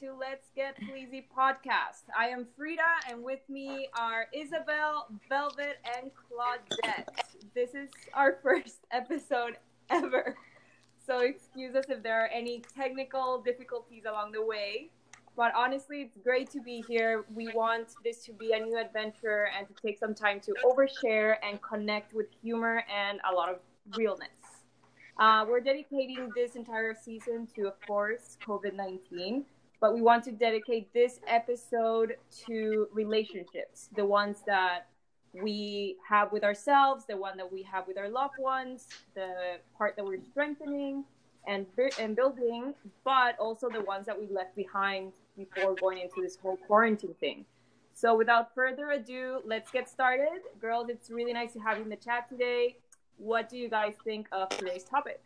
to Let's Get Fleecy podcast. I am Frida, and with me are Isabel, Velvet, and Claudette. This is our first episode ever, so excuse us if there are any technical difficulties along the way. But honestly, it's great to be here. We want this to be a new adventure and to take some time to overshare and connect with humor and a lot of realness. Uh, we're dedicating this entire season to, of course, COVID 19, but we want to dedicate this episode to relationships the ones that we have with ourselves, the one that we have with our loved ones, the part that we're strengthening and, and building, but also the ones that we left behind before going into this whole quarantine thing. So, without further ado, let's get started. Girls, it's really nice to have you in the chat today what do you guys think of today's topic?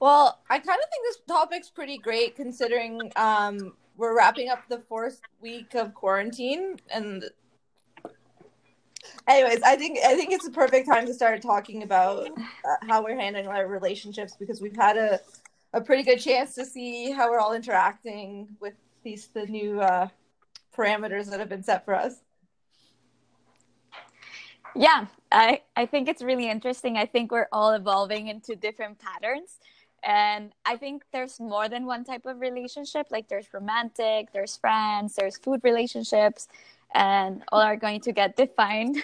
Well, I kind of think this topic's pretty great considering um, we're wrapping up the fourth week of quarantine and anyways i think i think it's a perfect time to start talking about uh, how we're handling our relationships because we've had a, a pretty good chance to see how we're all interacting with these the new uh, parameters that have been set for us yeah, I, I think it's really interesting. I think we're all evolving into different patterns. And I think there's more than one type of relationship. Like there's romantic, there's friends, there's food relationships, and all are going to get defined,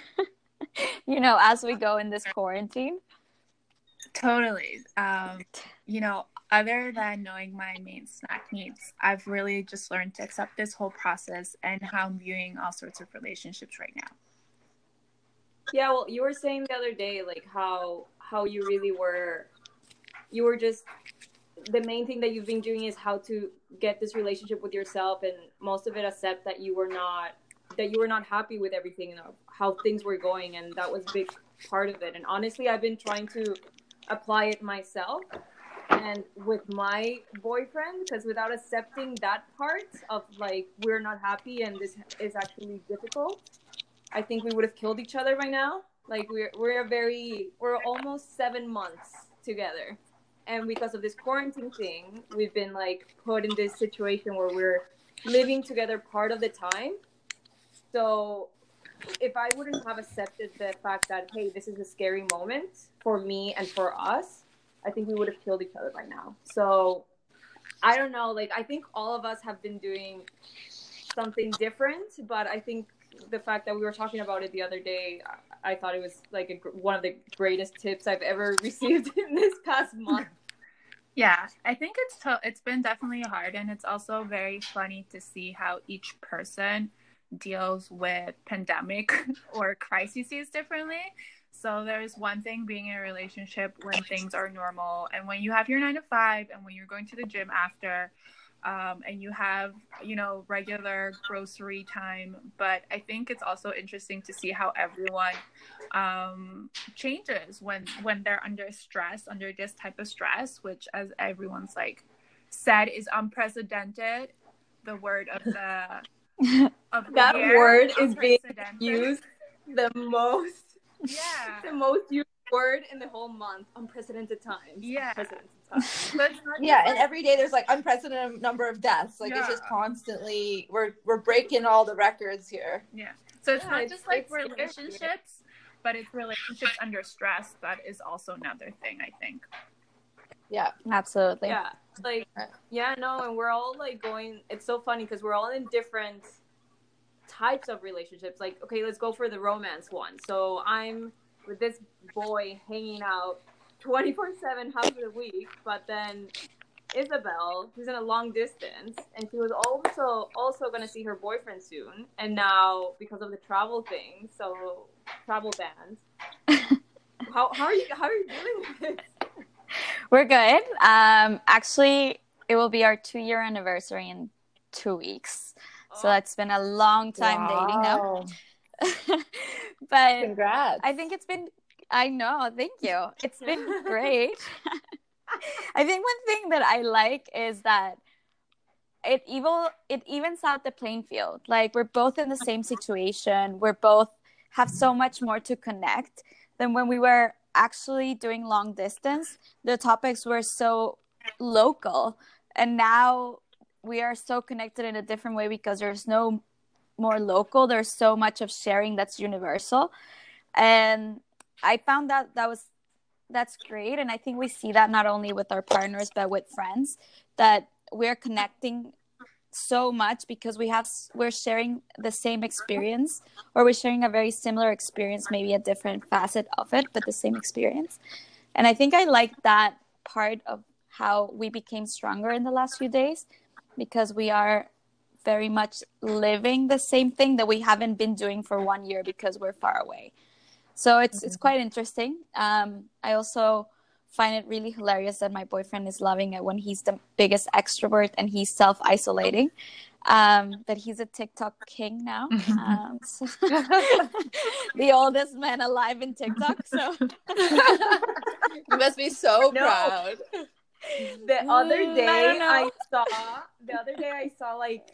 you know, as we go in this quarantine. Totally. Um, you know, other than knowing my main snack needs, I've really just learned to accept this whole process and how I'm viewing all sorts of relationships right now. Yeah, well, you were saying the other day, like how how you really were, you were just the main thing that you've been doing is how to get this relationship with yourself, and most of it accept that you were not that you were not happy with everything and how things were going, and that was a big part of it. And honestly, I've been trying to apply it myself and with my boyfriend because without accepting that part of like we're not happy and this is actually difficult I think we would have killed each other by now. Like we're we're a very we're almost seven months together, and because of this quarantine thing, we've been like put in this situation where we're living together part of the time. So if I wouldn't have accepted the fact that hey, this is a scary moment for me and for us, I think we would have killed each other by now. So I don't know. Like I think all of us have been doing something different, but I think the fact that we were talking about it the other day, I, thought it was like a, one of the greatest tips I've ever received in this past month. Yeah, I think it's to- it's been definitely hard, and it's also very funny to see how each person deals with pandemic or crises differently. So there's one thing being in a relationship when things are normal, and when you have your nine to five, and when you're going to the gym after, um, and you have you know regular grocery time. But i think it's also interesting to see how everyone um, changes when when they're under stress under this type of stress which as everyone's like said is unprecedented. The word of the of the that year, word is being used the most. Yeah. The most used word in the whole month. Unprecedented times. Yeah. Unprecedented yeah, and every day there's like unprecedented number of deaths. Like yeah. it's just constantly we're we're breaking all the records here. Yeah. So it's yeah, not it's, just like relationships, but it's relationships under stress. That is also another thing I think. Yeah, absolutely. Yeah, like yeah, no, and we're all like going. It's so funny because we're all in different types of relationships. Like, okay, let's go for the romance one. So I'm with this boy hanging out 24 7 half of the week, but then Isabel, who's in a long distance, and she was also also gonna see her boyfriend soon, and now because of the travel thing, so travel bans. how how are you how are you doing with this? We're good. Um, actually, it will be our two year anniversary in two weeks, oh. so that's been a long time wow. dating now. but Congrats. I think it's been I know. Thank you. It's been great. I think one thing that I like is that it evil it evens out the playing field. Like we're both in the same situation. We're both have so much more to connect than when we were actually doing long distance. The topics were so local, and now we are so connected in a different way because there's no more local. There's so much of sharing that's universal, and I found that that was that's great. And I think we see that not only with our partners but with friends that we're connecting so much because we have we're sharing the same experience or we're sharing a very similar experience maybe a different facet of it but the same experience and i think i like that part of how we became stronger in the last few days because we are very much living the same thing that we haven't been doing for one year because we're far away so it's mm-hmm. it's quite interesting um, i also find it really hilarious that my boyfriend is loving it when he's the biggest extrovert and he's self isolating. Um, that he's a TikTok king now. Um, so the oldest man alive in TikTok. So you must be so no. proud. The other day I, I saw the other day I saw like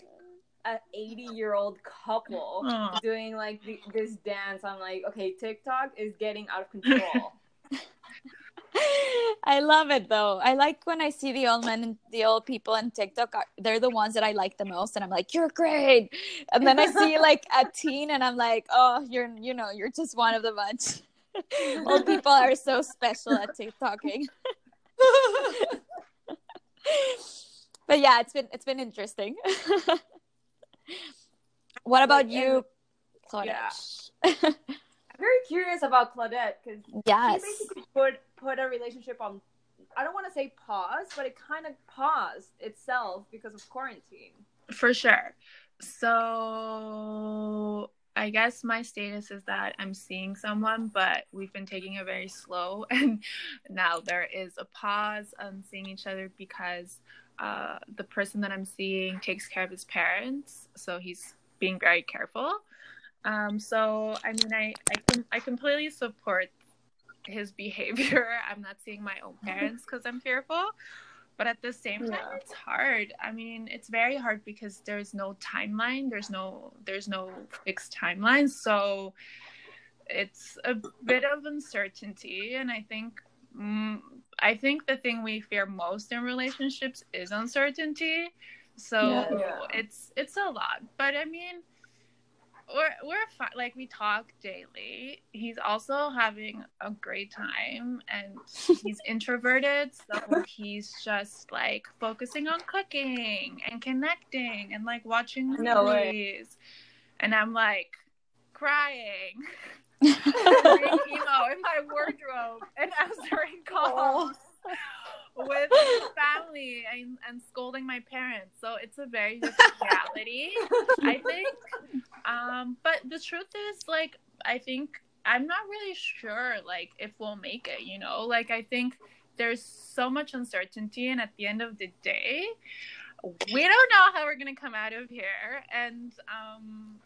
an 80 year old couple Aww. doing like the, this dance. I'm like, okay, TikTok is getting out of control. I love it though. I like when I see the old men and the old people on TikTok. They're the ones that I like the most, and I'm like, "You're great." And then I see like a teen, and I'm like, "Oh, you're you know, you're just one of the bunch." old people are so special at TikToking. but yeah, it's been it's been interesting. What about you, Claudette? Yeah. I'm very curious about Claudette because yes. she basically put put a relationship on. I don't want to say pause, but it kind of paused itself because of quarantine. For sure. So I guess my status is that I'm seeing someone, but we've been taking it very slow, and now there is a pause on seeing each other because uh, the person that I'm seeing takes care of his parents, so he's being very careful. Um, so I mean, I I, com- I completely support his behavior. I'm not seeing my own parents because I'm fearful, but at the same time, yeah. it's hard. I mean, it's very hard because there's no timeline. There's no there's no fixed timeline. So it's a bit of uncertainty, and I think. Mm, I think the thing we fear most in relationships is uncertainty. So yeah. it's it's a lot. But I mean, we're we're fine. Like we talk daily. He's also having a great time, and he's introverted, so he's just like focusing on cooking and connecting and like watching movies. No. And I'm like crying, emo in my wardrobe, and answering calls. Oh with family and, and scolding my parents. So it's a very different reality, I think. Um, but the truth is, like, I think I'm not really sure, like, if we'll make it. You know, like I think there's so much uncertainty, and at the end of the day, we don't know how we're gonna come out of here. And um,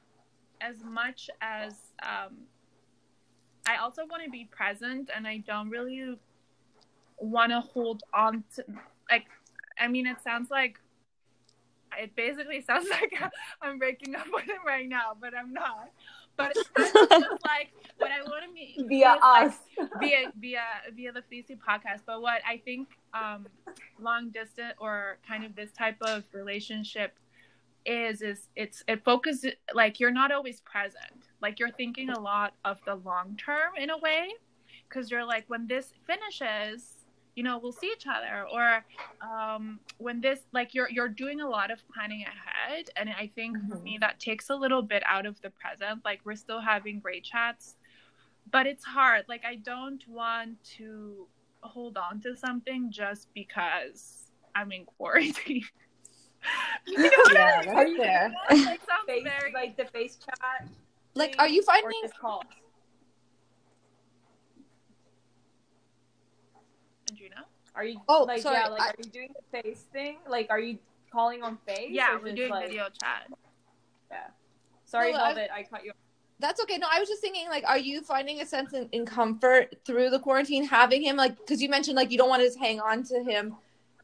as much as um, I also want to be present, and I don't really want to hold on to like i mean it sounds like it basically sounds like i'm breaking up with him right now but i'm not. But it's just like what i want to be via us like, via via via the Fleecy podcast. But what i think um long distance or kind of this type of relationship is is it's it focuses like you're not always present. Like you're thinking a lot of the long term in a way because you're like when this finishes you know we'll see each other. Or um, when this like you're you're doing a lot of planning ahead. And i think mm-hmm. for me that takes a little bit out of the present. Like we're still having great chats but it's hard. Like i don't want to hold on to something just because i'm in quarantine you know yeah, that's fair. Like, face, very... like the face chat like are you finding calls Are you? Oh, like, sorry. Yeah, like, I... are you doing the face thing? Like, are you calling on face? Yeah, we're doing like... video chat. Yeah. Sorry, no, Velvet, I cut you. That's okay. No, I was just thinking, like, are you finding a sense in, in comfort through the quarantine having him? Like, because you mentioned, like, you don't want to just hang on to him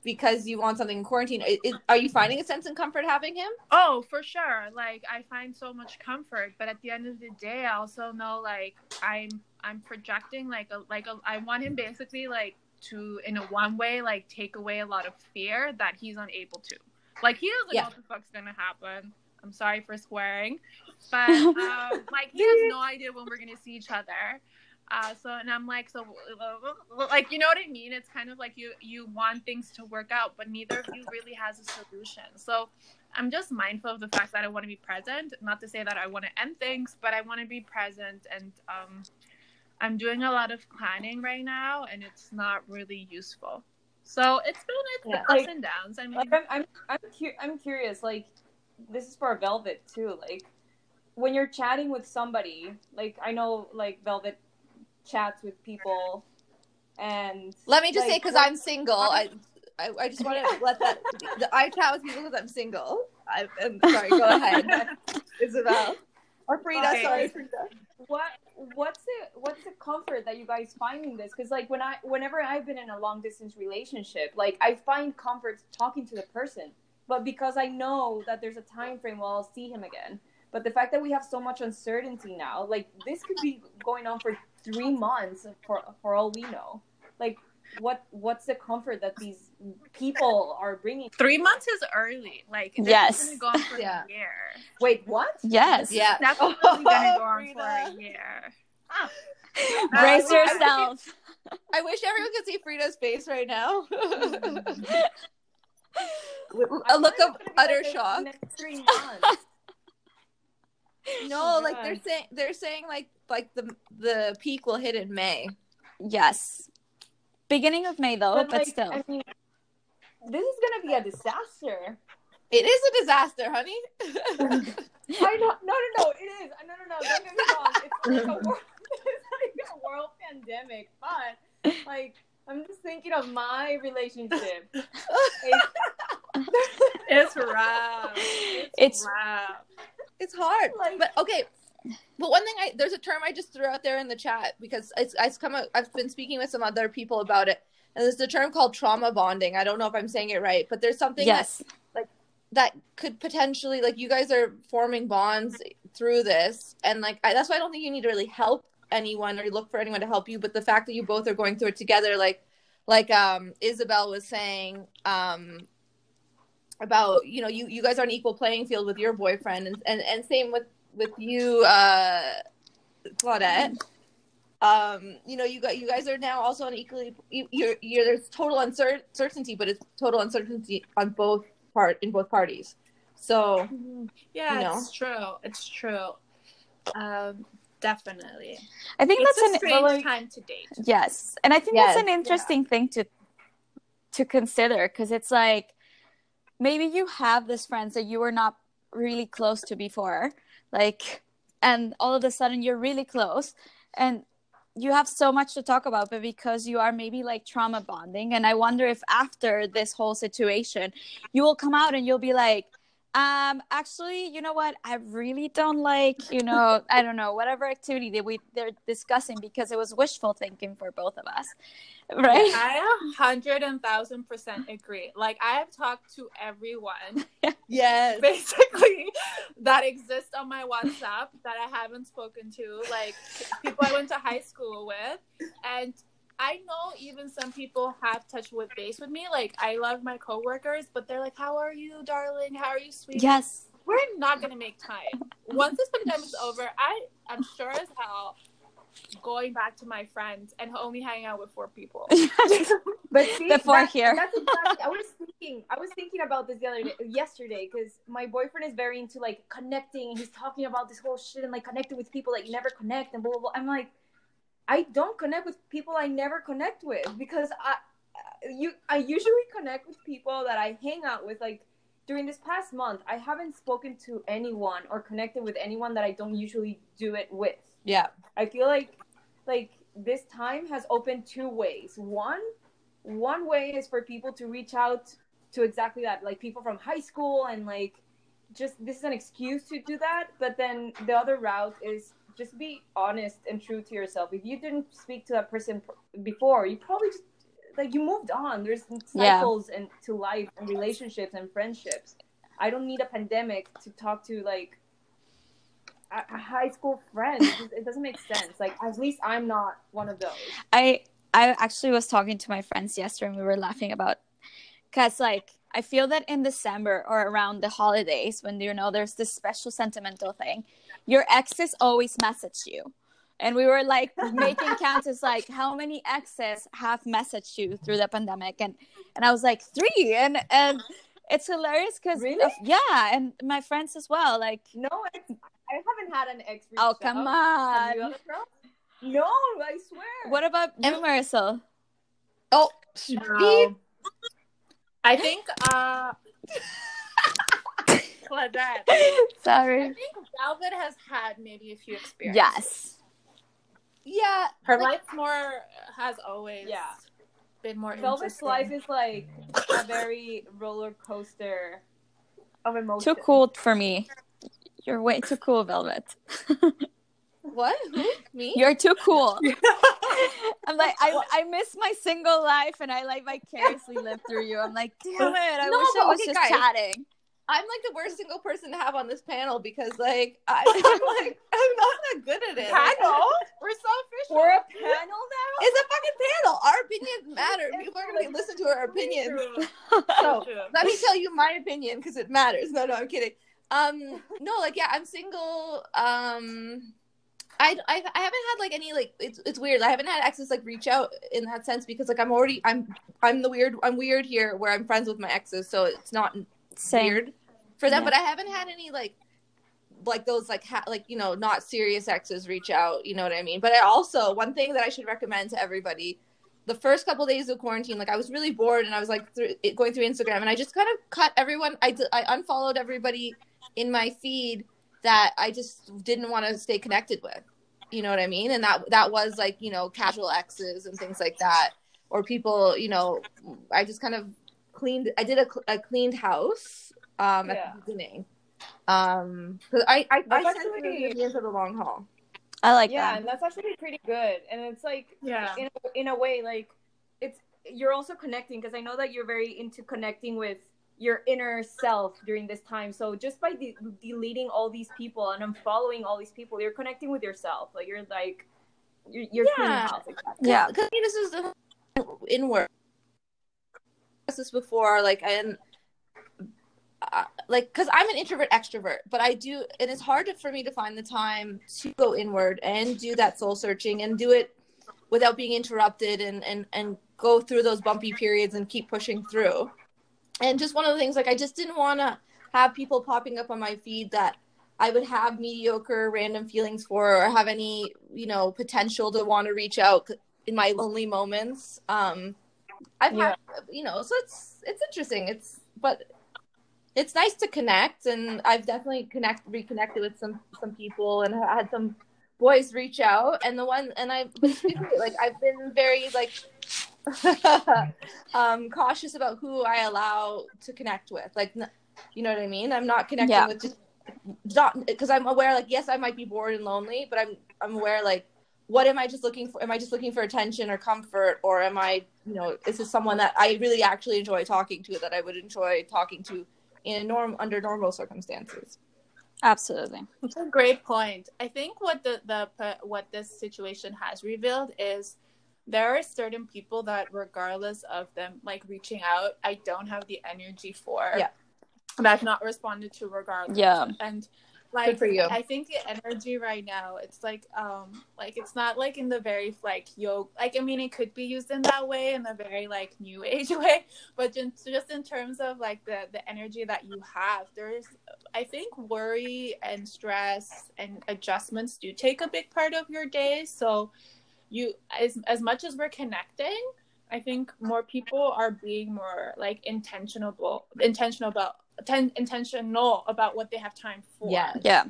because you want something in quarantine. Are you finding a sense in comfort having him? Oh, for sure. Like, I find so much comfort, but at the end of the day, I also know, like, I'm I'm projecting like a like a I want him basically like to in a one way like take away a lot of fear that he's unable to Like he doesn't Yeah. know what the fuck's gonna happen. I'm sorry for swearing, but um, like he has no idea when we're gonna see each other. Uh, so and I'm like, so like you know what I mean? It's kind of like you you want things to work out, but neither of you really has a solution. So I'm just mindful of the fact that I want to be present. Not to say that I want to end things, but I want to be present. And um, I'm doing a lot of planning right now, and it's not really useful. So it's been it's Yeah. ups Like- and downs. I mean, Like I'm, I'm, I'm, cu- I'm curious. Like, this is for Velvet too. Like, when you're chatting with somebody, like I know, like Velvet chats with people, and Let me just say, because I'm single, I, I, I just want to let that. The, I chat with people because I'm single. I, I'm sorry. Go ahead, Isabel or Frida. Okay. Sorry, Frida. what what's the what's the comfort that you guys find in this because like when i whenever i've been in a long distance relationship like i find comfort talking to the person but because i know that there's a time frame where i'll see him again but the fact that we have so much uncertainty now like this could be going on for three months for for all we know like what what's the comfort that these people are bringing three months is early. Like Yes. gonna go on for Yeah. a year. wait what Yes. Yeah. that's Definitely gonna go Oh, on Frida. for a year. Brace Uh, yourself. I wish everyone could see Frida's face right now. a look of utter shock. next three months No, oh, like Yeah. they're saying they're saying like like the the peak will hit in May. Yes. Beginning of May though, but, like, still. I mean, this is gonna be a disaster. It is a disaster, honey. I know, no, no, no, it is. No, no, no. Don't get me wrong. It's like a world, it's like a world pandemic, but like I'm just thinking of my relationship. It's, It's rough. It's, It's- rough. It's hard. Like- but okay. But one thing I there's a term I just threw out there in the chat because it's it's come out, I've been speaking with some other people about it. And there's a term called trauma bonding. I don't know if I'm saying it right, but there's something that like that could potentially like you guys are forming bonds through this and like I, that's why i don't think you need to really help anyone or look for anyone to help you but the fact that you both are going through it together like like um isabel was saying um about you know you you guys are on equal playing field with your boyfriend and and, and same with with you uh claudette um you know you got you guys are now also on equally you, you're, you're there's total uncertainty but it's total uncertainty on both part in both parties so Yeah, You know? it's true. It's true. Um, definitely. I think It's that's a an strange like- time to date. Yes, and I think Yes, that's an interesting thing to to consider because it's like maybe you have this friends that you were not really close to before, like, and all of a sudden you're really close, and you have so much to talk about, but because you are maybe like trauma bonding, and I wonder if after this whole situation, you will come out and you'll be like. Um, actually, you know what? I really don't like, you know, I don't know, whatever activity that we they're discussing because it was wishful thinking for both of us. Right? I a hundred and thousand percent agree. Like I have talked to everyone yes basically that exists on my WhatsApp that I haven't spoken to, like people I went to high school with, and I know even some people have touch with base with me. Like I love my coworkers, but they're like, "How are you, darling? How are you, sweet?" Yes. we're not gonna make time. Once this pandemic's over, I am sure as hell going back to my friends and only hanging out with four people. But see, Before that- here. that's exactly. I was thinking. I was thinking about this the other day, yesterday, because my boyfriend is very into like connecting. He's talking about this whole shit and like connecting with people that you never connect and blah blah blah. I'm like, I don't connect with people I never connect with because I, you, I usually connect with people that I hang out with. Like during this past month, I haven't spoken to anyone or connected with anyone that I don't usually do it with. yeah I feel like like this time has opened two ways. One one way is for people to reach out to exactly that, like people from high school and like just this is an excuse to do that, but then the other route is just be honest and true to yourself. If you didn't speak to that person before, you probably just like you moved on. There's Yeah. cycles and to life and relationships and friendships. I don't need a pandemic to talk to like a, a high school friend. It, it doesn't make sense. Like at least I'm not one of those. I I actually was talking to my friends yesterday and we were laughing about because like I feel that in December or around the holidays, when you know there's this special sentimental thing, your exes always message you. And we were like making counts as like how many exes have messaged you through the pandemic, and and I was like three, and and it's hilarious because Really? yeah, and my friends as well. Like, No, I haven't had an ex. reach oh come out. Have you, on. No, I swear. What about you, Marisol? Oh, No. I think uh Claudette. I Sorry. think Velvet has had maybe a few experiences. Yes. yeah. Her life more has always Yeah. been more Velvet's life is like a very roller coaster of emotions. Too cool for me. You're way too cool, Velvet. What? Who? Me? You're too cool. I'm like, I, I miss my single life and I like vicariously live through you. I'm like, damn it. I No, wish I was okay, just guys. chatting. I'm like the worst single person to have on this panel because like I, I'm like I'm not that good at it. Like, Panel? We're so official. We're a panel now? It's a fucking panel. Our opinions matter. People are gonna listen to our opinions. So let me tell you my opinion because it matters. No, no, I'm kidding. Um, no, like yeah, I'm single. Um, I, I I haven't had like any like it's it's weird. I haven't had exes like reach out in that sense because like I'm already I'm I'm the weird I'm weird here where I'm friends with my exes, so it's not Same. weird for them. Yeah. But I haven't had any like like those like ha- like you know not serious exes reach out. You know what I mean? But I also one thing that I should recommend to everybody. The first couple days of quarantine, like I was really bored, and I was like through, going through Instagram, and I just kind of cut everyone. I, I unfollowed everybody in my feed that I just didn't want to stay connected with. You know what I mean? And that that was like you know casual exes and things like that, or people. You know, I just kind of cleaned. I did a, a cleaned house um, at Yeah. the beginning. Um, 'cause I I, I That's sent actually- it into the long haul. I like that. yeah, that. and that's actually pretty good. And it's like, Yeah. in in a way, like it's you're also connecting because I know that you're very into connecting with your inner self during this time. So just by de- deleting all these people and unfollowing all these people, you're connecting with yourself. Like you're like you're, you're cleaning Yeah. house. Exactly. Yeah. because this is the inward. This before, like, and like, because I'm an introvert extrovert, but I do, and it's hard to, for me to find the time to go inward and do that soul searching and do it without being interrupted and and and go through those bumpy periods and keep pushing through. And just one of the things, like, I just didn't want to have people popping up on my feed that I would have mediocre random feelings for or have any, you know, potential to want to reach out in my lonely moments. Um I've had you know, so it's it's interesting. It's but it's nice to connect and I've definitely connect reconnected with some some people and i had some boys reach out and the one and I but it's been great. like I've been very like um cautious about who I allow to connect with. Like you know what I mean? I'm not connecting Yeah. with just not because I'm aware like yes I might be bored and lonely, but I'm I'm aware like what am I just looking for? Am I just looking for attention or comfort, or am I, you know, is this someone that I really actually enjoy talking to that I would enjoy talking to in a norm under normal circumstances? Absolutely. It's a great point. I think what the the what this situation has revealed is there are certain people that regardless of them like reaching out, I don't have the energy for. Yeah. And I've not responded to regardless. Yeah. And like for you. I think the energy right now, it's like um like it's not like in the very like yo like I mean it could be used in that way in a very like new age way, but just just in terms of like the the energy that you have, there's I think worry and stress and adjustments do take a big part of your day. So you as as much as we're connecting, I think more people are being more like intentional intentional about ten, intentional about what they have time for. Yeah. Yeah.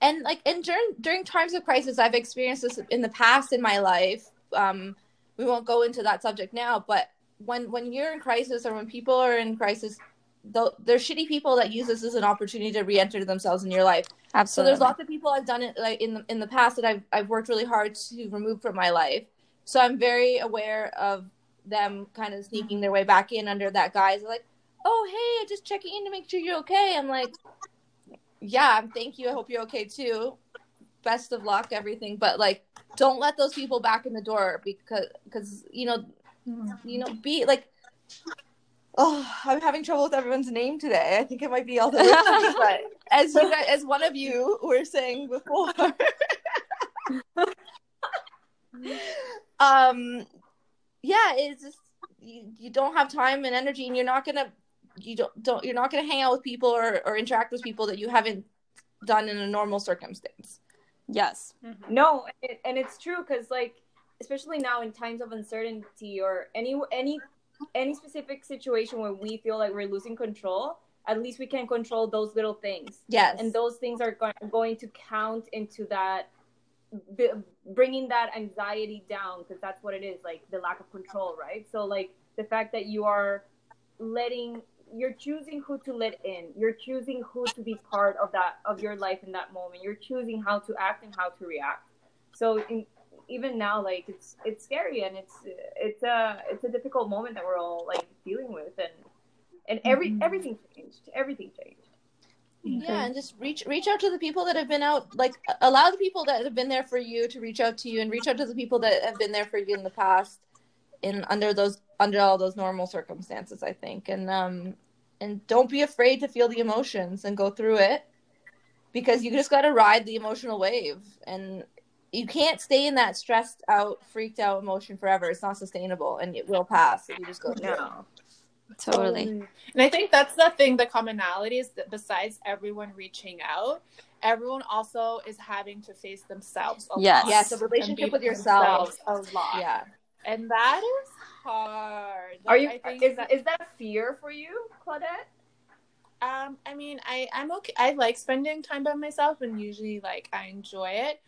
and like and during during times of crisis i've experienced this in the past in my life um we won't go into that subject now but when when you're in crisis or when people are in crisis though there's shitty people that use this as an opportunity to re-enter themselves in your life so Absolutely. there's lots of people i've done it like in the, in the past that i've i've worked really hard to remove from my life so i'm very aware of them kind of sneaking their way back in under that guise like oh hey just checking in to make sure you're okay. I'm like yeah thank you. I hope you're okay too. Best of luck everything. But like don't let those people back in the door because because you know you know be like Oh, I'm having trouble with everyone's name today. I think it might be all the but as you guys, as one of you were saying before, um, yeah, it's just you, you don't have time and energy, and you're not gonna you don't don't you're not gonna hang out with people or or interact with people that you haven't done in a normal circumstance. Yes. Mm-hmm. No, it, and it's true because like especially now in times of uncertainty or any any any specific situation where we feel like we're losing control, at least we can control those little things, Yes, and those things are go- going to count into that b- bringing that anxiety down because that's what it is like the lack of control right so like the fact that you are letting you're choosing who to let in. You're choosing who to be part of that of your life in that moment. You're choosing how to act and how to react. So in, even now like it's it's scary and it's it's a it's a difficult moment that we're all like dealing with and and every Mhm. everything changed. Everything changed. Yeah, and just reach reach out to the people that have been out. Like allow the people that have been there for you to reach out to you, and reach out to the people that have been there for you in the past, in under those under all those normal circumstances. I think, and um, and don't be afraid to feel the emotions and go through it, because you just got to ride the emotional wave, and you can't stay in that stressed out, freaked out emotion forever. It's not sustainable, and it will pass if you just go through it. no Totally. And I think that's the thing, the commonality is that besides everyone reaching out, everyone also is having to face themselves a Yes. lot. Yes, a relationship with yourself. a lot. Yeah. And that is hard. are you I is, that- is that fear for you claudette Um, I mean, I I'm okay. I like spending time by myself, and usually like I enjoy it.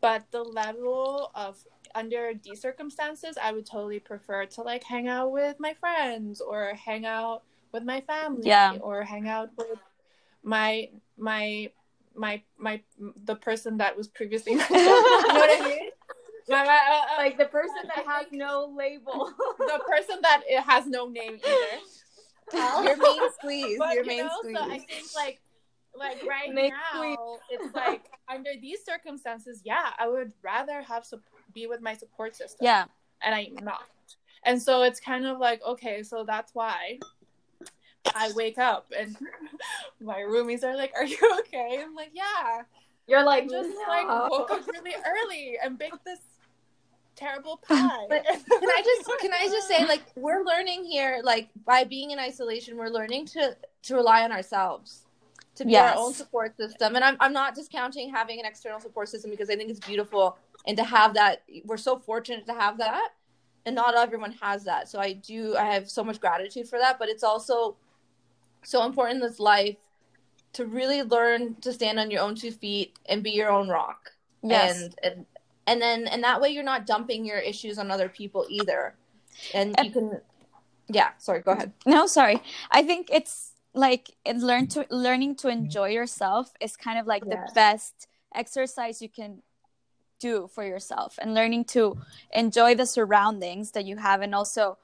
But the level of under these circumstances, I would totally prefer to like hang out with my friends or hang out with my family, Yeah. or hang out with my my my my the person that was previously my you know what I mean? My- my- uh, uh, like the person that has no label. the person that it has no name either. Your main squeeze. But, your you main know, squeeze. So I think like like right Make now it's like under these circumstances, yeah, I would rather have sup- be with my support system. Yeah. And I'm not. And so it's kind of like, okay, so that's why I wake up and my roomies are like, Are you okay? I'm like, Yeah. You're I like just no. like woke up really early and baked this terrible pie. But can I just can I just say like we're learning here like by being in isolation we're learning to to rely on ourselves to be Yes. our own support system and I'm I'm not discounting having an external support system because I think it's beautiful and to have that we're so fortunate to have that and not everyone has that so I do I have so much gratitude for that but it's also so important in this life to really learn to stand on your own two feet and be your own rock Yes. and and and then and that way you're not dumping your issues on other people either. And you can yeah sorry go ahead. No, sorry. I think it's like it learn to learning to mm-hmm. enjoy yourself is kind of like Yes. the best exercise you can do for yourself. And learning to enjoy the surroundings that you have and also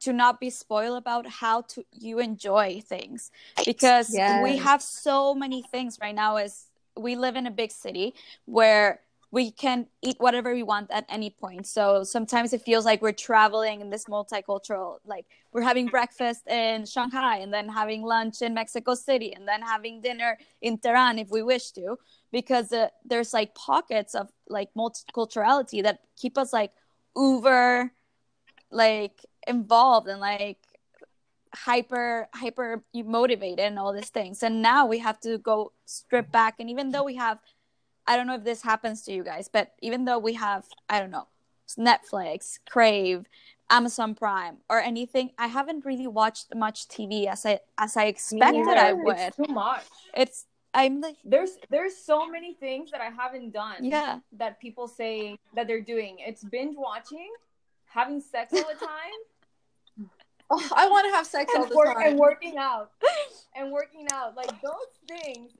to not be spoiled about how to you enjoy things. Because we have so many things right now as we live in a big city where we can eat whatever we want at any point. So sometimes it feels like we're traveling in this multicultural like we're having breakfast in shanghai and then having lunch in mexico city and then having dinner in tehran if we wish to because uh, there's like pockets of like multiculturality that keep us like uber like involved and like hyper hyper motivated and all these things. And now we have to go strip back. And even though we have i don't know if this happens to you guys but even though we have i don't know netflix crave amazon prime or anything i haven't really watched much tv as i as i expected i would It's too much. it's i'm like There's there's so many things that I haven't done. yeah That people say that they're doing. It's binge watching, having sex all the time, oh, i want to have sex all the work, time and working out, and working out. Like those things,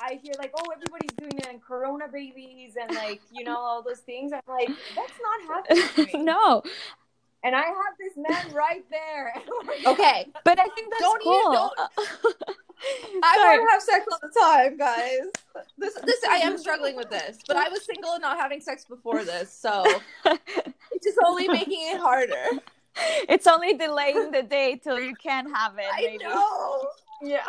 I hear like, oh, everybody's doing it, and Corona babies, and like you know all those things. I'm like, that's not happening. To me. no And I have this man right there. okay but i think that's Don't you- cool don't- i Sorry. want to have sex all the time guys this this i am struggling with this but i was single and not having sex before this so it's just only making it harder it's only delaying the day till you can have it. I maybe. know. Yeah.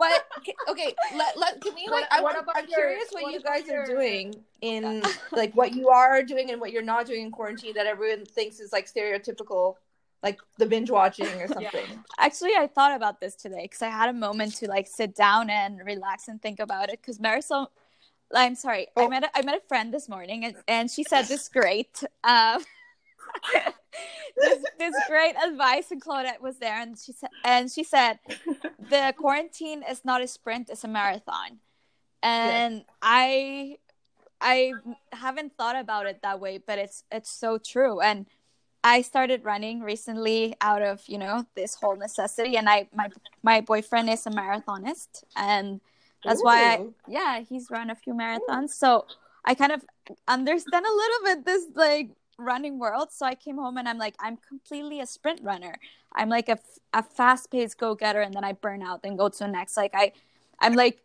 But okay, okay, let, let can we like What- I what want, about I'm your- curious what, what you about guys are doing in like what you are doing and what you're not doing in quarantine that everyone thinks is like stereotypical like the binge watching or something. Actually, I thought about this today because I had a moment to like sit down and relax and think about it. Because Marisol, I'm sorry, I Oh. met a, I met a friend this morning and, and she said this great, um, this, this great advice, and Claudette was there, and she said, and she said, the quarantine is not a sprint; it's a marathon, and I. I haven't thought about it that way, but it's it's so true. And I started running recently out of you know this whole necessity, and I my my boyfriend is a marathonist, and that's why I, yeah he's run a few marathons, so I kind of understand a little bit this like running world. So I came home and I'm like I'm completely a sprint runner. I'm like a, a fast paced go getter, and then I burn out, then go to the next. Like I, I'm like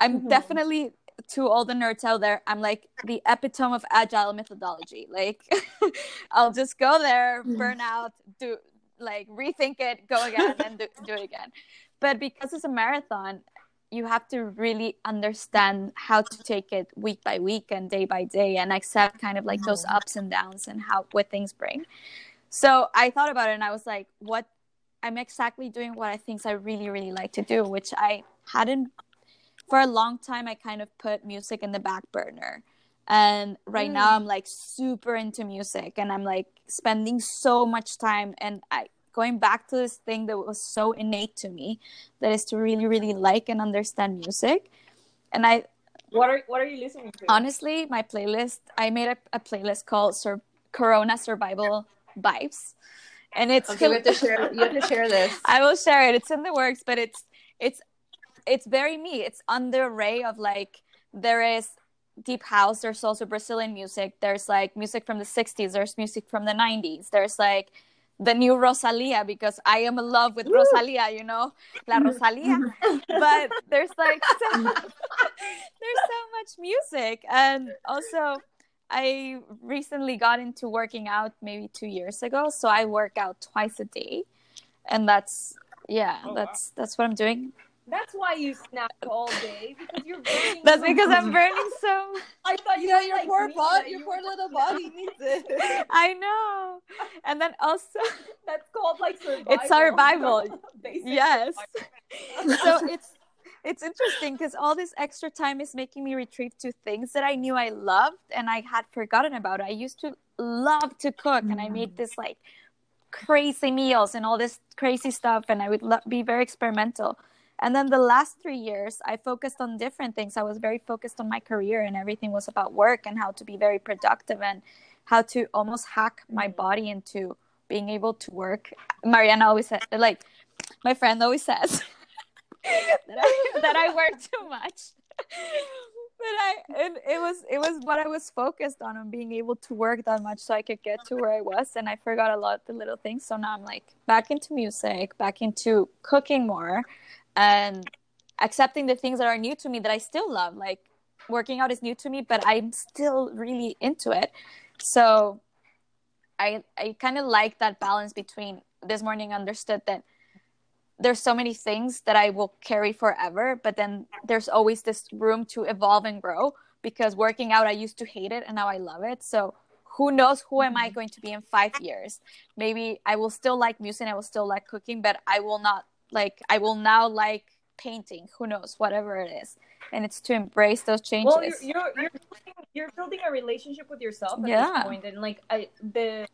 I'm Mhm. definitely to all the nerds out there, I'm like the epitome of agile methodology. Like, I'll just go there, burn out, do like rethink it, go again, and do, do it again. But because it's a marathon, you have to really understand how to take it week by week and day by day and accept kind of like those mm-hmm. ups and downs and how what things bring. So I thought about it and I was like, what I'm exactly doing what I think I really, really like to do, which I hadn't for a long time I kind of put music in the back burner. And right now mm. I'm like super into music and I'm like spending so much time and I going back to this thing that was so innate to me that is to really really like and understand music. And I What are What are you listening to? honestly my playlist I made a, a playlist called Sur- Corona Survival Vibes. And it's Okay, we have to share you have to share this. I will share it. It's in the works, but it's it's it's very me. It's on the array of like there is deep house. There's also Brazilian music. There's like music from the '60s. There's music from the '90s. There's like the new Rosalia because I am in love with Rosalia. You know, La Rosalia. but there's like so, there's so much music, and also I recently got into working out maybe two years ago. So I work out twice a day, and that's yeah, Oh, wow. that's that's what I'm doing. That's why you snack all day because you're burning. That's so because I'm burning so. I thought you Yeah, were your like poor me, body, your poor little body needs it. I know, and then also That's called like survival. It's survival. Basic yes. survival. so it's it's interesting because all this extra time is making me retrieve to things that I knew I loved and I had forgotten about. I used to love to cook and I made mm. this like crazy meals and all this crazy stuff and I would lo- be very experimental. And then the last three years, I focused on different things. I was very focused on my career and everything was about work and how to be very productive and how to almost hack my body into being able to work. Mariana always said, like, my friend always says that, I, that I work too much. but I and it was it was what I was focused on on being able to work that much so I could get to where I was and I forgot a lot of the little things. So now I'm like back into music, back into cooking more and accepting the things that are new to me that I still love. Like working out is new to me, but I'm still really into it. So I I kind of like that balance between this morning I understood that there's so many things that I will carry forever, but then there's always this room to evolve and grow because working out I used to hate it and now I love it. So who knows who am I mm-hmm. going to be in 5 years? Maybe I will still like music, and I will still like cooking, but I will not like I will now like painting, who knows, whatever it is. And it's to embrace those changes. Well, you're you're you're building, you're building a relationship with yourself at Yeah. this point, and like I, the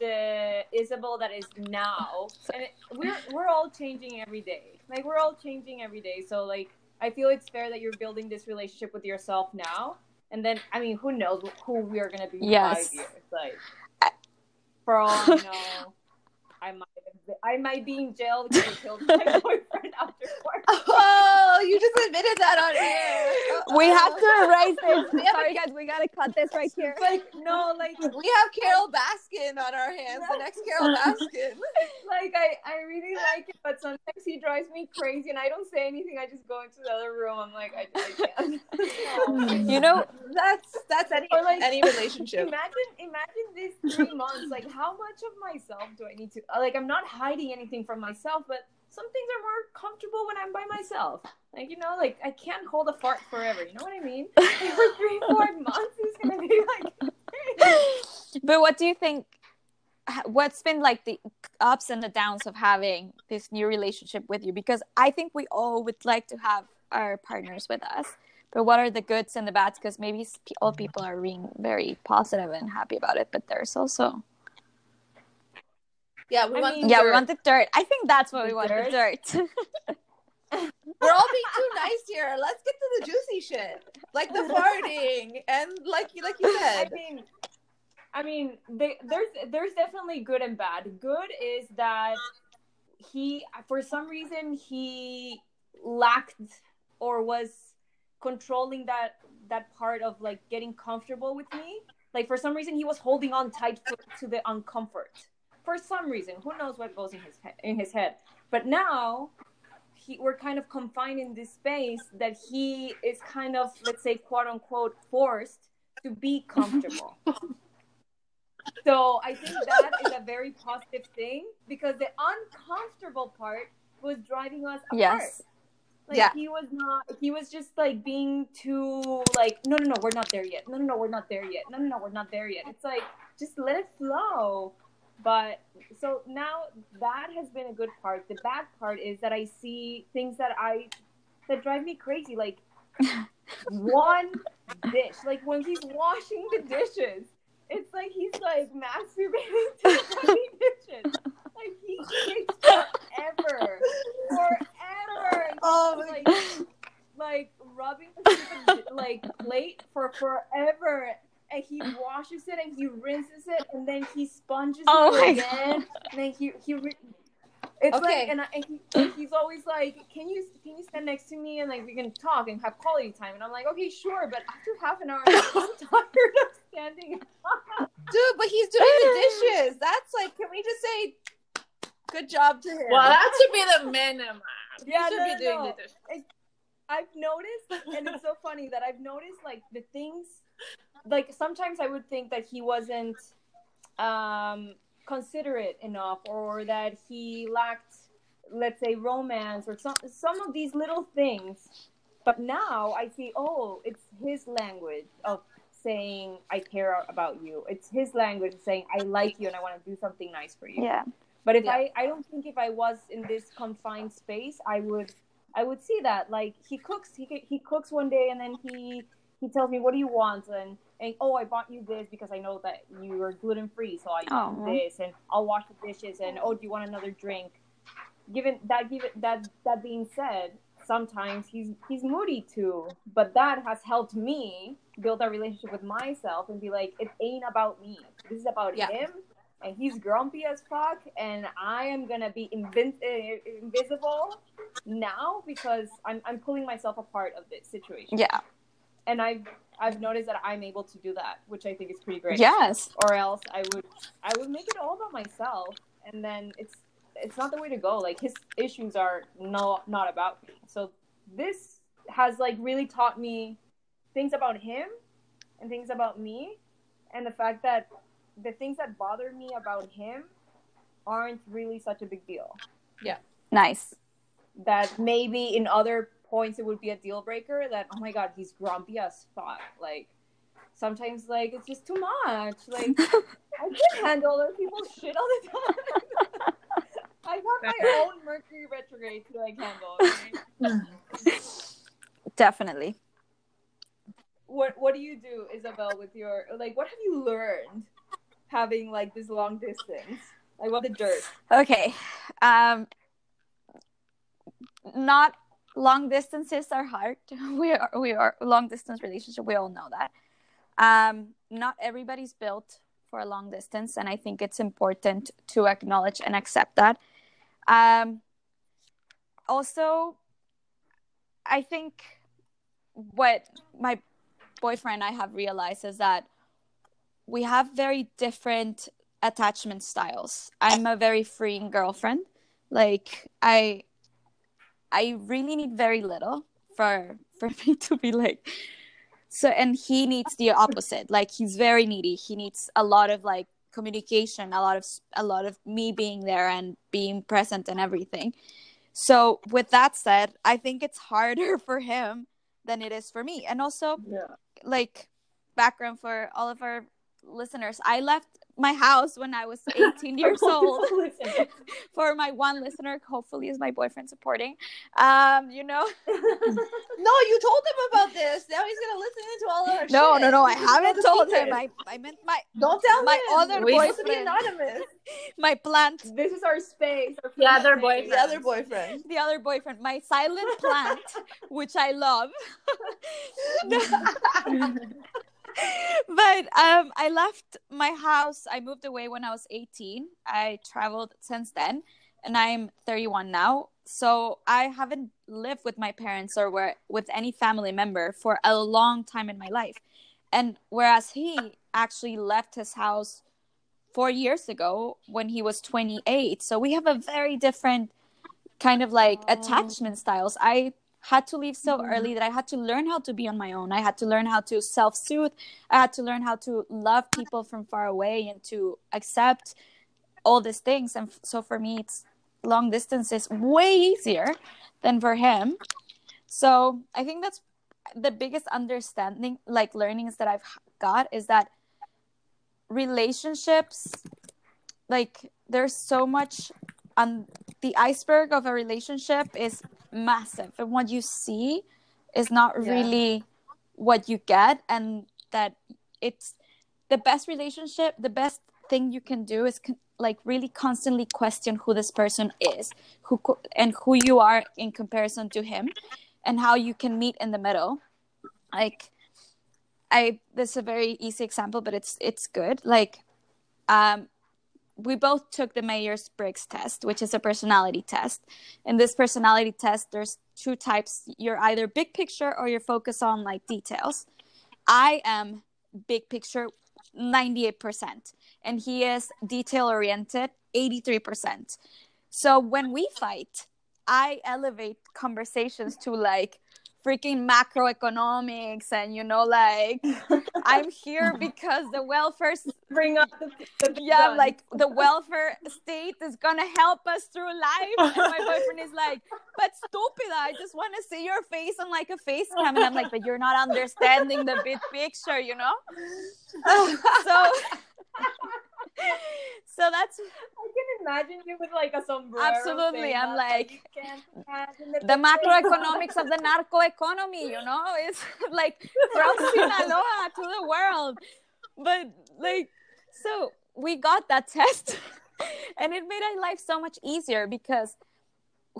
the Isabel that is now, and it, we're we're all changing every day. Like we're all changing every day. So like I feel it's fair that you're building this relationship with yourself now, and then I mean, who knows who we are gonna be in Yes. five years? Like for all I know, I might I might be in jail because I killed my boyfriend after work. Oh, you just admitted that on air. We have to erase this. We have Sorry, guys, we gotta cut this right here. Like no, like We have Carole Baskin on our hands. The next Carole Baskin. like I, I really like it, but sometimes he drives me crazy, and I don't say anything. I just go into the other room. I'm like, I, I can't. You know, That's that's any Or like- any relationship. imagine, imagine this three months. Like, how much of myself do I need to? Like, I'm not hiding anything from myself, but some things are more comfortable when I'm by myself. Like, you know, like I can't hold a fart forever. You know what I mean? Like, for three, four months, it's gonna be like. but what do you think? What's been like the ups and the downs of having this new relationship with you? Because I think we all would like to have our partners with us. But what are the goods and the bads? Because maybe all people are being very positive and happy about it, but there's also Yeah, we I want mean- the yeah, we dirt. want the dirt. I think that's what The we want dirt? the dirt. We're all being too nice here. Let's get to the juicy shit, like the farting and like you like you said. I said. mean, I mean, they, there's there's definitely good and bad. Good is that he, for some reason, he lacked or was controlling that that part of like getting comfortable with me. Like for some reason, he was holding on tight for, to the uncomfort. For some reason, who knows what goes in his he- in his head. But now, he, we're kind of confined in this space that he is kind of, let's say, quote unquote, forced to be comfortable. so I think that is a very positive thing because the uncomfortable part was driving us apart. yes. Like Yeah. he was not he was just like being too like no no no we're not there yet. No no no we're not there yet. No no no we're not there yet. It's like just let it flow. But so now that has been a good part. The bad part is that I see things that I that drive me crazy like one dish like when he's washing the dishes it's like he's like masturbating to the tiny dishes. Like he takes forever forever. Oh my like like rubbing the stupid, like plate for forever and he washes it and he rinses it and then he sponges Oh it again and then he he re- it's Okay. like and, I, and, he, he's always like can you can you stand next to me and like we can talk and have quality time and i'm like okay sure but after half an hour i'm tired of standing Dude, but he's doing the dishes. That's like, can we just say good job to him? Well, that should be the minimum. Yeah, you should no, be no, doing no. the dishes. I've noticed, and it's so funny that I've noticed like the things, like sometimes I would think that he wasn't um, considerate enough, or that he lacked, let's say, romance, or some some of these little things. But now I see, oh, it's his language of saying I care about you. It's his language of saying I like you and I want to do something nice for you. Yeah. But if Yeah. I, I don't think if I was in this confined space, I would, I would see that. Like he cooks, he he cooks one day, and then he he tells me, "What do you want?" and and oh, I bought you this because I know that you are gluten free, so I do oh. this, and I'll wash the dishes, and oh, do you want another drink? Given that, given that that being said, sometimes he's he's moody too, but that has helped me build a relationship with myself and be like, it ain't about me. This is about Yeah. him and he's grumpy as fuck and i am gonna be invin- uh, invisible now because I'm, I'm pulling myself apart of this situation Yeah. and i've i've noticed that i'm able to do that which i think is pretty great Yes. or else i would i would make it all about myself and then it's it's not the way to go like his issues are no not about me so this has like really taught me things about him and things about me and the fact that the things that bother me about him aren't really such a big deal Yeah. Nice. that maybe in other points it would be a deal breaker that oh my god he's grumpy as fuck like sometimes like it's just too much like i can't handle other people's shit all the time i got my own mercury retrograde to like handle okay? Definitely. what what do you do isabel with your like what have you learned having like this long distance like what the dirt Okay. Um not long distances are hard. We are we are long distance relationship. We all know that. Um not everybody's built for a long distance and I think it's important to acknowledge and accept that. Um, also, I think what my boyfriend and I have realized is that we have very different attachment styles. I'm a very freeing girlfriend. Like I I really need very little for for me to be like so and he needs the opposite. Like he's very needy. He needs a lot of like communication, a lot of a lot of me being there and being present and everything. So with that said, I think it's harder for him than it is for me. And also Yeah. like background for all of our listeners i left my house when i was 18 years old for my one listener hopefully is my boyfriend supporting um you know No, you told him about this. Now he's gonna listen to all of our no shit. no no i This haven't told secret. him i i meant my Don't tell my him. other We're supposed to be anonymous. my plant this is our space. our The other space. boyfriend. The other boyfriend. the other boyfriend my silent plant which i love but um i left my house i moved away when i was 18 i traveled since then and i'm 31 now. So i haven't lived with my parents or where, with any family member for a long time in my life. And whereas he actually left his house four years ago when he was 28 so we have a very different kind of like attachment styles. I had to leave so mm-hmm. early that i had to learn how to be on my own. I had to learn how to self-soothe. I had to learn how to love people from far away and to accept all these things. And f- so for me it's long distance is way easier than for him. So i think that's the biggest understanding like learnings that i've got is that relationships like there's so much on the iceberg of a relationship is massive. And what you see is not Yeah. really what you get and that it's the best relationship the best thing you can do is con- like really constantly question who this person is who co- and who you are in comparison to him and how you can meet in the middle. Like i this is a very easy example but it's it's good. Like um we both took the Myers Briggs test, which is a personality test. In this personality test, there's two types. You're either big picture or you're focused on like details. I am big picture 98%, and he is detail oriented 83%. So when we fight, I elevate conversations to like freaking macroeconomics and you know like I'm here because the welfare Bring up the, the yeah, like the welfare state is gonna help us through life. And my boyfriend is like, but stupid, I just want to see your face on like a face cam. And I'm like, but you're not understanding the big picture, you know? So, so that's I can imagine you with like a sombrero. Absolutely, I'm that, like, you can't imagine the the macroeconomics of the narco economy, you know? It's like from Sinaloa to the world. But like, so we got that test and it made our life so much easier because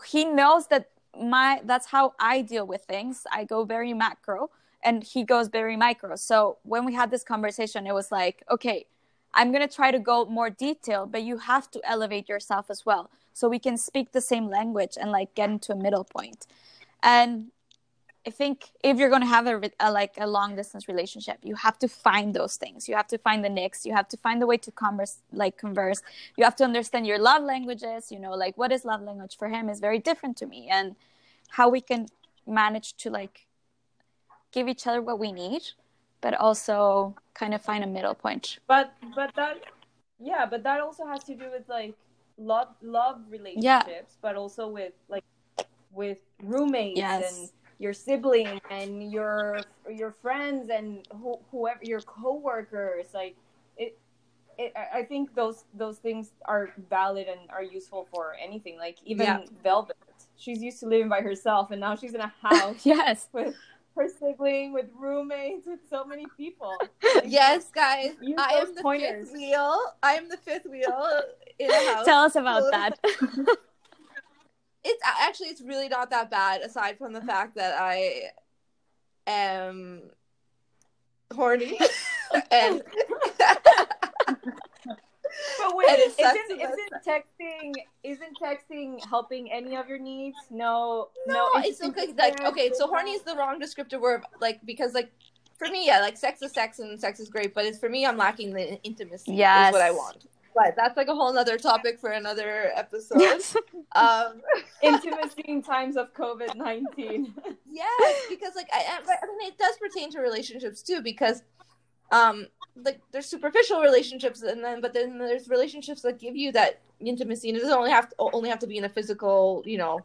he knows that my that's how I deal with things. I go very macro and he goes very micro. So when we had this conversation, it was like, okay, I'm going to try to go more detailed, but you have to elevate yourself as well. So we can speak the same language and like get into a middle point. And I think if you're going to have a, a like a long distance relationship, you have to find those things. You have to find the nicks. You have to find the way to converse, like converse. You have to understand your love languages. You know, like what is love language for him is very different to me, and how we can manage to like give each other what we need, but also kind of find a middle point. But but that yeah, but that also has to do with like love love relationships, yeah. but also with like with roommates Yes. and your sibling and your your friends and who, whoever your coworkers like it, it I- I think those those things are valid and are useful for anything like even Yeah. Velvet she's used to living by herself and now she's in a house Yes. with her sibling with roommates with so many people yes, guys. Use I am the pointers. fifth wheel. I am the fifth wheel in a house. Tell us about that. it's actually it's really not that bad aside from the fact that I am horny and So wait, And it isn't, sucks isn't texting isn't texting helping any of your needs? No, no. no, it's okay. Like, pictures, okay, so horny is the wrong descriptive word. Like, because like for me, yeah, like sex is sex and sex is great, but it's for me, I'm lacking the intimacy. Yes. is what I want. But that's like a whole other topic for another episode. um, intimacy in times of COVID nineteen. yes, because like I, I I mean, it does pertain to relationships too, because um, like there's superficial relationships, and then but then there's relationships that give you that intimacy, and it doesn't only have to only have to be in a physical, you know,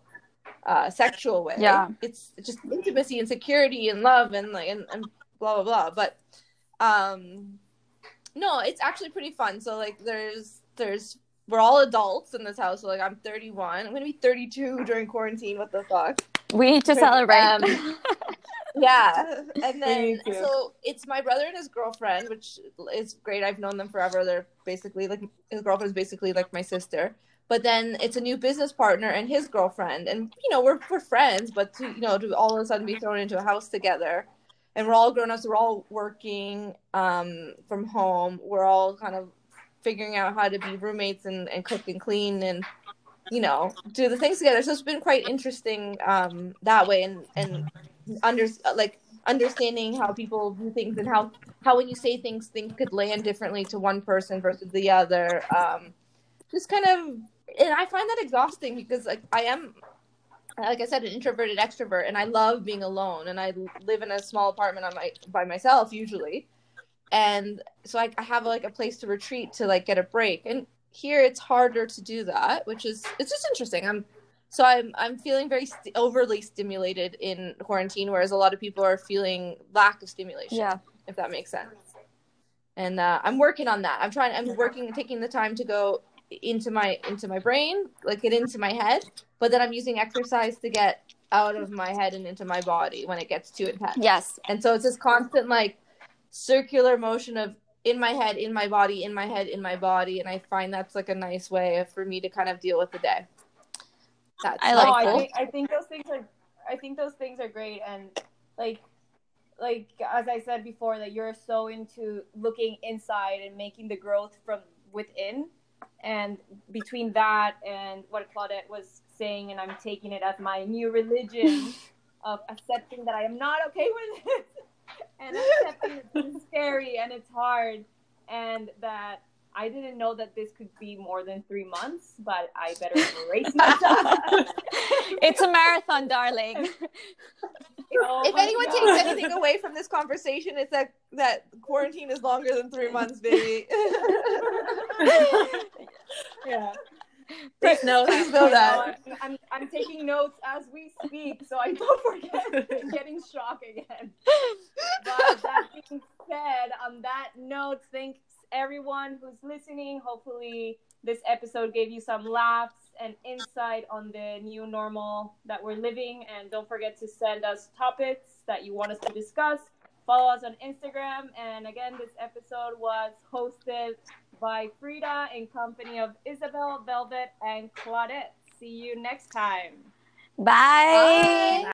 uh, sexual way. Yeah. it's just intimacy and security and love and like and, and blah blah blah. But um, no, it's actually pretty fun. So like there's there's we're all adults in this house. So like I'm 31. I'm gonna be 32 during quarantine. What the fuck? we need to celebrate. Um, yeah. And then so it's my brother and his girlfriend which is great. I've known them forever. They're basically like his girlfriend is basically like my sister. But then it's a new business partner and his girlfriend. And you know we're, we're friends but to you know to all of a sudden be thrown into a house together and we're all grown ups we're all working um, from home. We're all kind of figuring out how to be roommates and, and cook and clean and you know do the things together. So it's been quite interesting um, that way. And and under like understanding how people do things and how how when you say things things could land differently to one person versus the other um just kind of and i find that exhausting because like i am like i said an introverted extrovert and i love being alone and i live in a small apartment on my by myself usually. And so I, I have like a place to retreat to like get a break. And here it's harder to do that which is it's just interesting. I'm so i'm i'm feeling very st- overly stimulated in quarantine whereas a lot of people are feeling lack of stimulation yeah. if that makes sense. And uh, i'm working on that. I'm trying i'm working taking the time to go into my into my brain like get into my head but then i'm using exercise to get out of my head and into my body when it gets too intense. Yes. and so it's this constant like circular motion of in my head in my body in my head in my body and i find that's like a nice way for me to kind of deal with the day that's I no, like I think I think those things are I think those things are great and like like as I said before that you're so into looking inside and making the growth from within and between that and what Claudette was saying and I'm taking it as my new religion of accepting that I am not okay with it and accepting that this scary and it's hard and that I didn't know that this could be more than three months, but I better brace myself. it's a marathon, darling. Oh if anyone God. takes anything away from this conversation it's that that quarantine is longer than three months baby yeah. please know please know that I'm, I'm, I'm taking notes as we speak, so I don't forget getting shocked again. But that being said, on that note, thanks everyone who's listening. Hopefully, this episode gave you some laughs and insight on the new normal that we're living. And don't forget to send us topics that you want us to discuss. Follow us on Instagram. And again, this episode was hosted by Frida in company of Isabel, Velvet, and Claudette. See you next time. Bye.